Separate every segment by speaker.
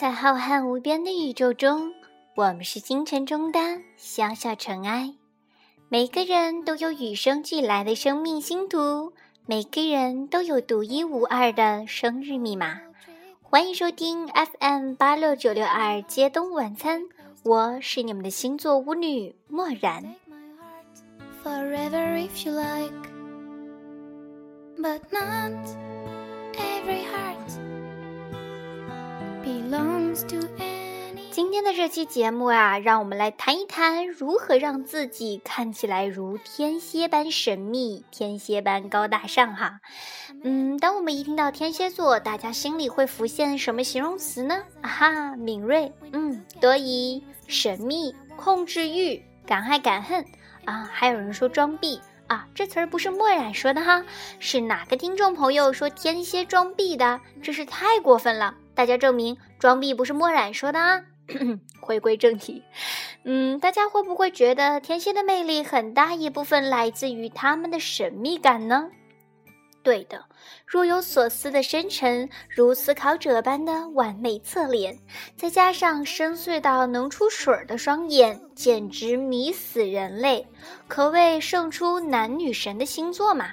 Speaker 1: 在浩瀚无边的宇宙中，我们是星辰中的小小尘埃。每个人都有与生俱来的生命星图，每个人都有独一无二的生日密码。欢迎收听 FM 八六九六二街东晚餐，我是你们的星座巫女漠然。But not every heart. 今天的这期节目啊，让我们来谈一谈如何让自己看起来如天蝎般神秘、天蝎般高大上哈。嗯，当我们一听到天蝎座，大家心里会浮现什么形容词呢？啊哈，敏锐，嗯，多疑，神秘，控制欲，敢爱敢恨。啊，还有人说装逼啊，这词儿不是墨染说的哈，是哪个听众朋友说天蝎装逼的？真是太过分了！大家证明装逼不是墨染说的啊。回归正题，嗯，大家会不会觉得天蝎的魅力很大一部分来自于他们的神秘感呢？对的，若有所思的深沉，如思考者般的完美侧脸，再加上深邃到能出水的双眼，简直迷死人类，可谓胜出男女神的星座嘛。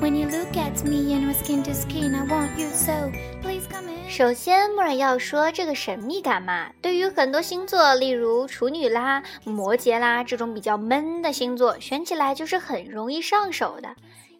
Speaker 1: when you look at me and we skin to skin i want you so please come in. 首先莫然要说这个神秘感嘛对于很多星座例如处女啦摩羯啦这种比较闷的星座选起来就是很容易上手的。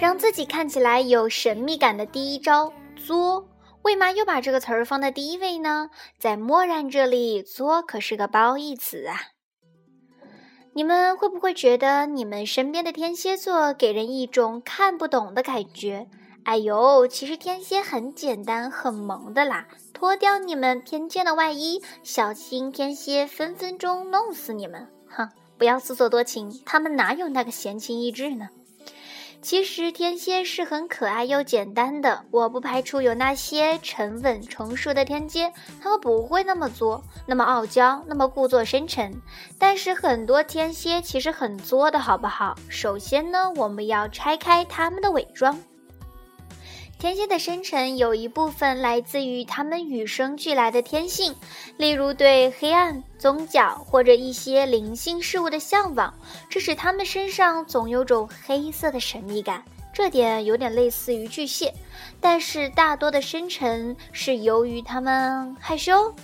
Speaker 1: 让自己看起来有神秘感的第一招作，为嘛又把这个词儿放在第一位呢？在默然这里，作可是个褒义词啊。你们会不会觉得你们身边的天蝎座给人一种看不懂的感觉？哎呦，其实天蝎很简单、很萌的啦，脱掉你们偏见的外衣，小心天蝎分分钟弄死你们！哼。不要自作多情，他们哪有那个闲情逸致呢？其实天蝎是很可爱又简单的，我不排除有那些沉稳成熟的天蝎，他们不会那么作、那么傲娇、那么故作深沉。但是很多天蝎其实很作的，好不好？首先呢，我们要拆开他们的伪装。天蝎的深沉有一部分来自于他们与生俱来的天性，例如对黑暗、宗教或者一些灵性事物的向往，这使他们身上总有种黑色的神秘感。这点有点类似于巨蟹，但是大多的深沉是由于他们害羞、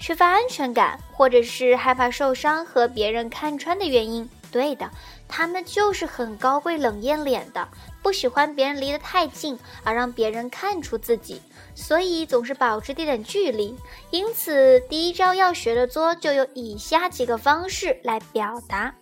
Speaker 1: 缺乏安全感，或者是害怕受伤和别人看穿的原因。对的，他们就是很高贵冷艳脸的。不喜欢别人离得太近，而让别人看出自己，所以总是保持这点距离。因此，第一招要学的作就有以下几个方式来表达。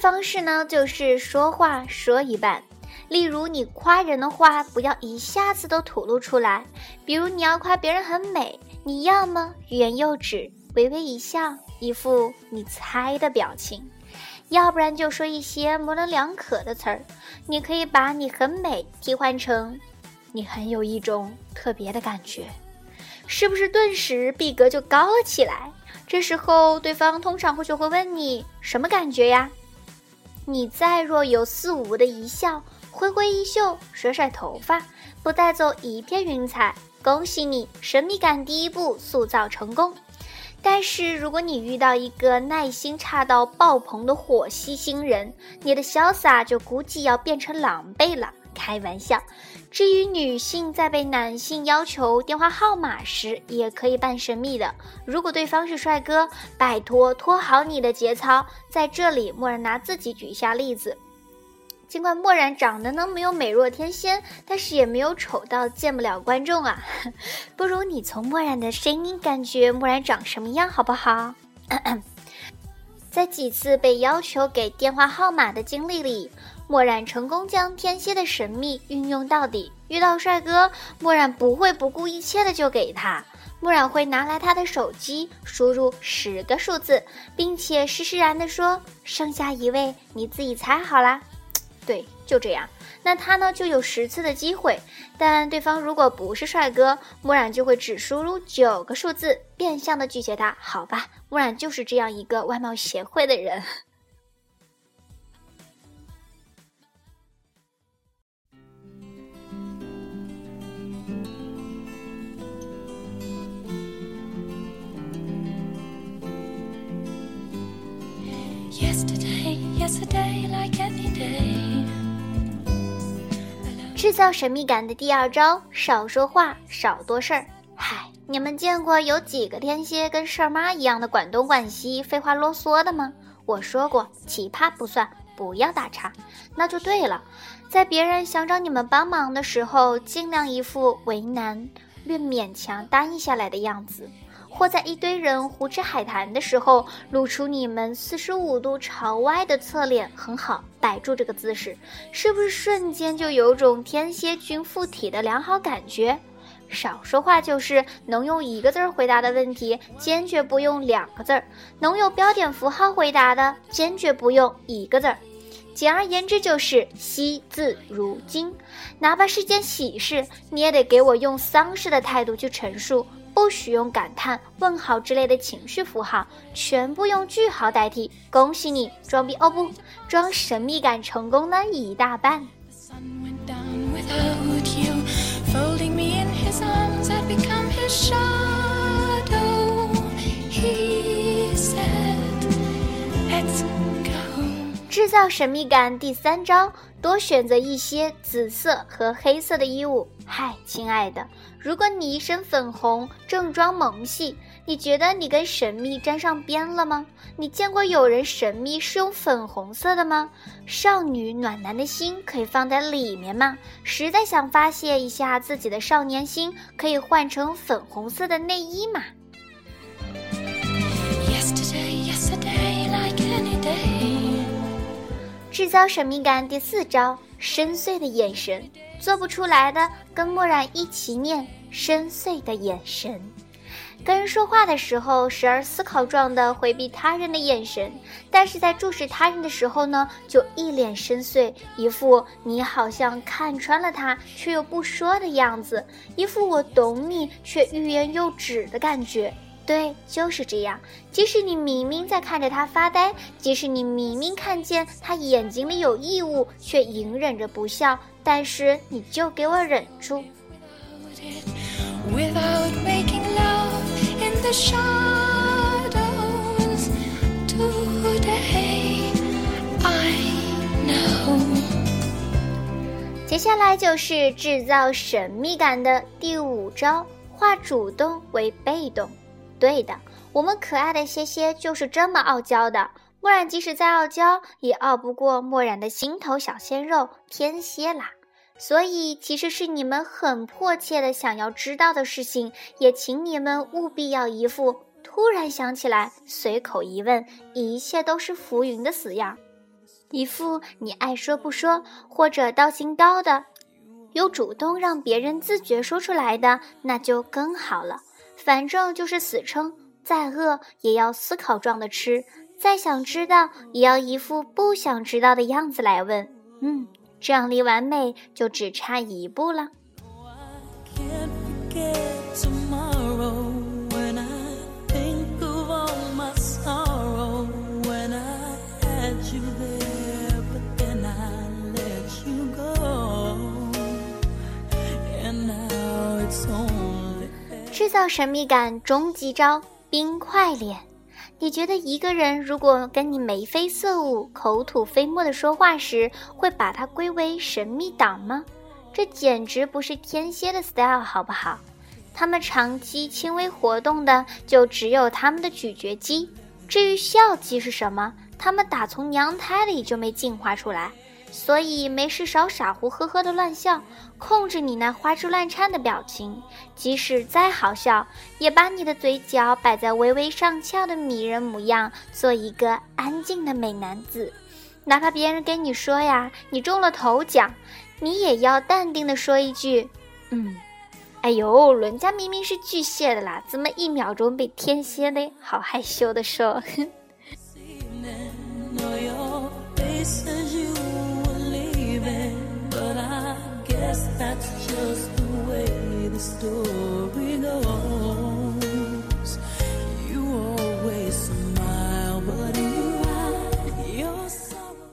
Speaker 1: 方式呢，就是说话说一半。例如，你夸人的话，不要一下子都吐露出来。比如，你要夸别人很美，你要么欲言又止，微微一笑，一副你猜的表情；要不然就说一些模棱两可的词儿。你可以把你很美替换成你很有一种特别的感觉，是不是顿时逼格就高了起来？这时候，对方通常会就会问你什么感觉呀？你再若有似无的一笑，挥挥衣袖，甩甩头发，不带走一片云彩，恭喜你，神秘感第一步塑造成功。但是如果你遇到一个耐心差到爆棚的火系星人，你的潇洒就估计要变成狼狈了。开玩笑。至于女性在被男性要求电话号码时，也可以扮神秘的。如果对方是帅哥，拜托拖好你的节操。在这里，默然拿自己举一下例子。尽管默然长得呢没有美若天仙，但是也没有丑到见不了观众啊。不如你从默然的声音感觉默然长什么样，好不好？在几次被要求给电话号码的经历里，墨染成功将天蝎的神秘运用到底。遇到帅哥，墨染不会不顾一切的就给他。墨染会拿来他的手机，输入十个数字，并且施施然的说：“剩下一位你自己猜好啦。”对，就这样，那他呢就有十次的机会，但对方如果不是帅哥，墨染就会只输入九个数字，变相的拒绝他。好吧，墨染就是这样一个外貌协会的人。制造神秘感的第二招：少说话，少多事儿。嗨，你们见过有几个天蝎跟事儿妈一样的管东管西、废话啰嗦的吗？我说过，奇葩不算，不要打岔。那就对了，在别人想找你们帮忙的时候，尽量一副为难、略勉强答应下来的样子。或在一堆人胡吃海谈的时候，露出你们四十五度朝外的侧脸，很好，摆住这个姿势，是不是瞬间就有种天蝎君附体的良好感觉？少说话就是能用一个字儿回答的问题，坚决不用两个字儿；能用标点符号回答的，坚决不用一个字儿。简而言之，就是惜字如金。哪怕是件喜事，你也得给我用丧事的态度去陈述。不使用感叹、问号之类的情绪符号，全部用句号代替。恭喜你，装逼哦不，装神秘感成功了一大半。制造神秘感第三招：多选择一些紫色和黑色的衣物。嗨，亲爱的，如果你一身粉红，正装萌系，你觉得你跟神秘沾上边了吗？你见过有人神秘是用粉红色的吗？少女暖男的心可以放在里面吗？实在想发泄一下自己的少年心，可以换成粉红色的内衣嘛？制造神秘感第四招：深邃的眼神。做不出来的，跟墨染一起念深邃的眼神。跟人说话的时候，时而思考状的回避他人的眼神，但是在注视他人的时候呢，就一脸深邃，一副你好像看穿了他却又不说的样子，一副我懂你却欲言又止的感觉。对，就是这样。即使你明明在看着他发呆，即使你明明看见他眼睛里有异物，却隐忍着不笑，但是你就给我忍住。接下来就是制造神秘感的第五招：化主动为被动。对的，我们可爱的蝎蝎就是这么傲娇的。墨染即使再傲娇，也傲不过墨染的心头小鲜肉天蝎啦。所以，其实是你们很迫切的想要知道的事情，也请你们务必要一副突然想起来随口一问，一切都是浮云的死样，一副你爱说不说或者道心高的，又主动让别人自觉说出来的，那就更好了。反正就是死撑，再饿也要思考状的吃，再想知道也要一副不想知道的样子来问。嗯，这样离完美就只差一步了。造神秘感终极招：冰块脸。你觉得一个人如果跟你眉飞色舞、口吐飞沫的说话时，会把它归为神秘党吗？这简直不是天蝎的 style，好不好？他们长期轻微活动的就只有他们的咀嚼肌。至于笑肌是什么，他们打从娘胎里就没进化出来。所以没事少傻乎呵呵的乱笑，控制你那花枝乱颤的表情。即使再好笑，也把你的嘴角摆在微微上翘的迷人模样，做一个安静的美男子。哪怕别人跟你说呀，你中了头奖，你也要淡定的说一句：“嗯，哎呦，人家明明是巨蟹的啦，怎么一秒钟被天蝎呢？好害羞的说。”哼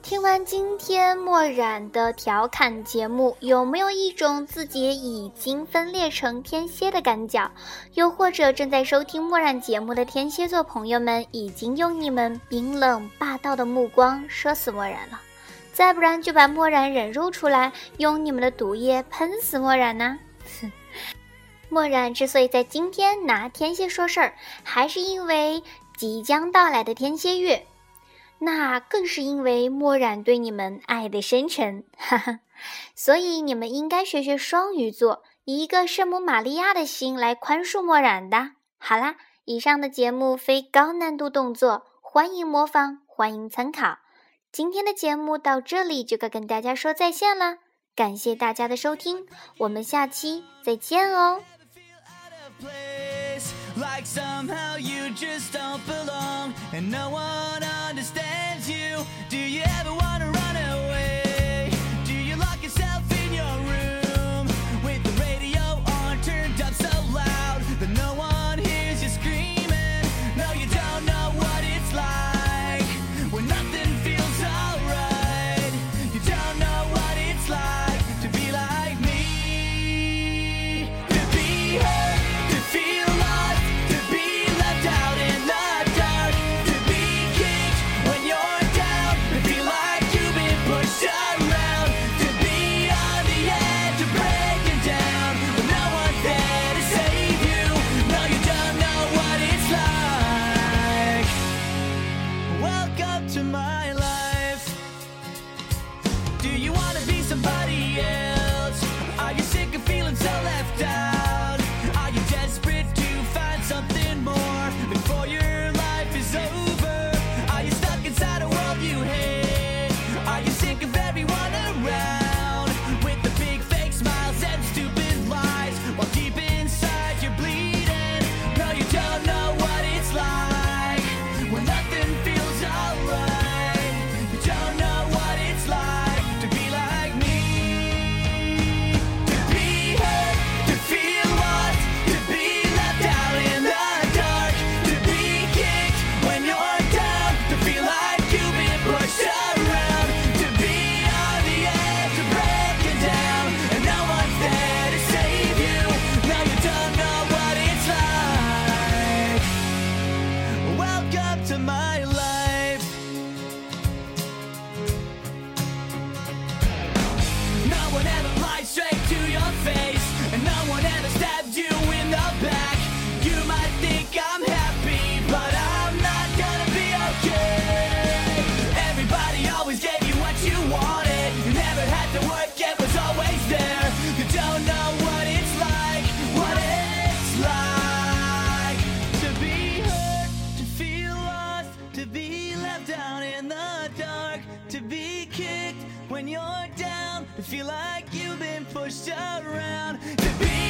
Speaker 1: 听完今天墨染的调侃节目，有没有一种自己已经分裂成天蝎的感觉？又或者正在收听墨染节目的天蝎座朋友们，已经用你们冰冷霸道的目光射死墨染了？再不然就把墨染忍入出来，用你们的毒液喷死墨染呢？墨染之所以在今天拿天蝎说事儿，还是因为即将到来的天蝎月，那更是因为墨染对你们爱的深沉，哈哈。所以你们应该学学双鱼座，以一个圣母玛利亚的心来宽恕墨染的。好啦，以上的节目非高难度动作，欢迎模仿，欢迎参考。今天的节目到这里就该跟大家说再见了，感谢大家的收听，我们下期再见哦。
Speaker 2: Do you want down in the dark to be kicked when you're down. To feel like you've been pushed around to be.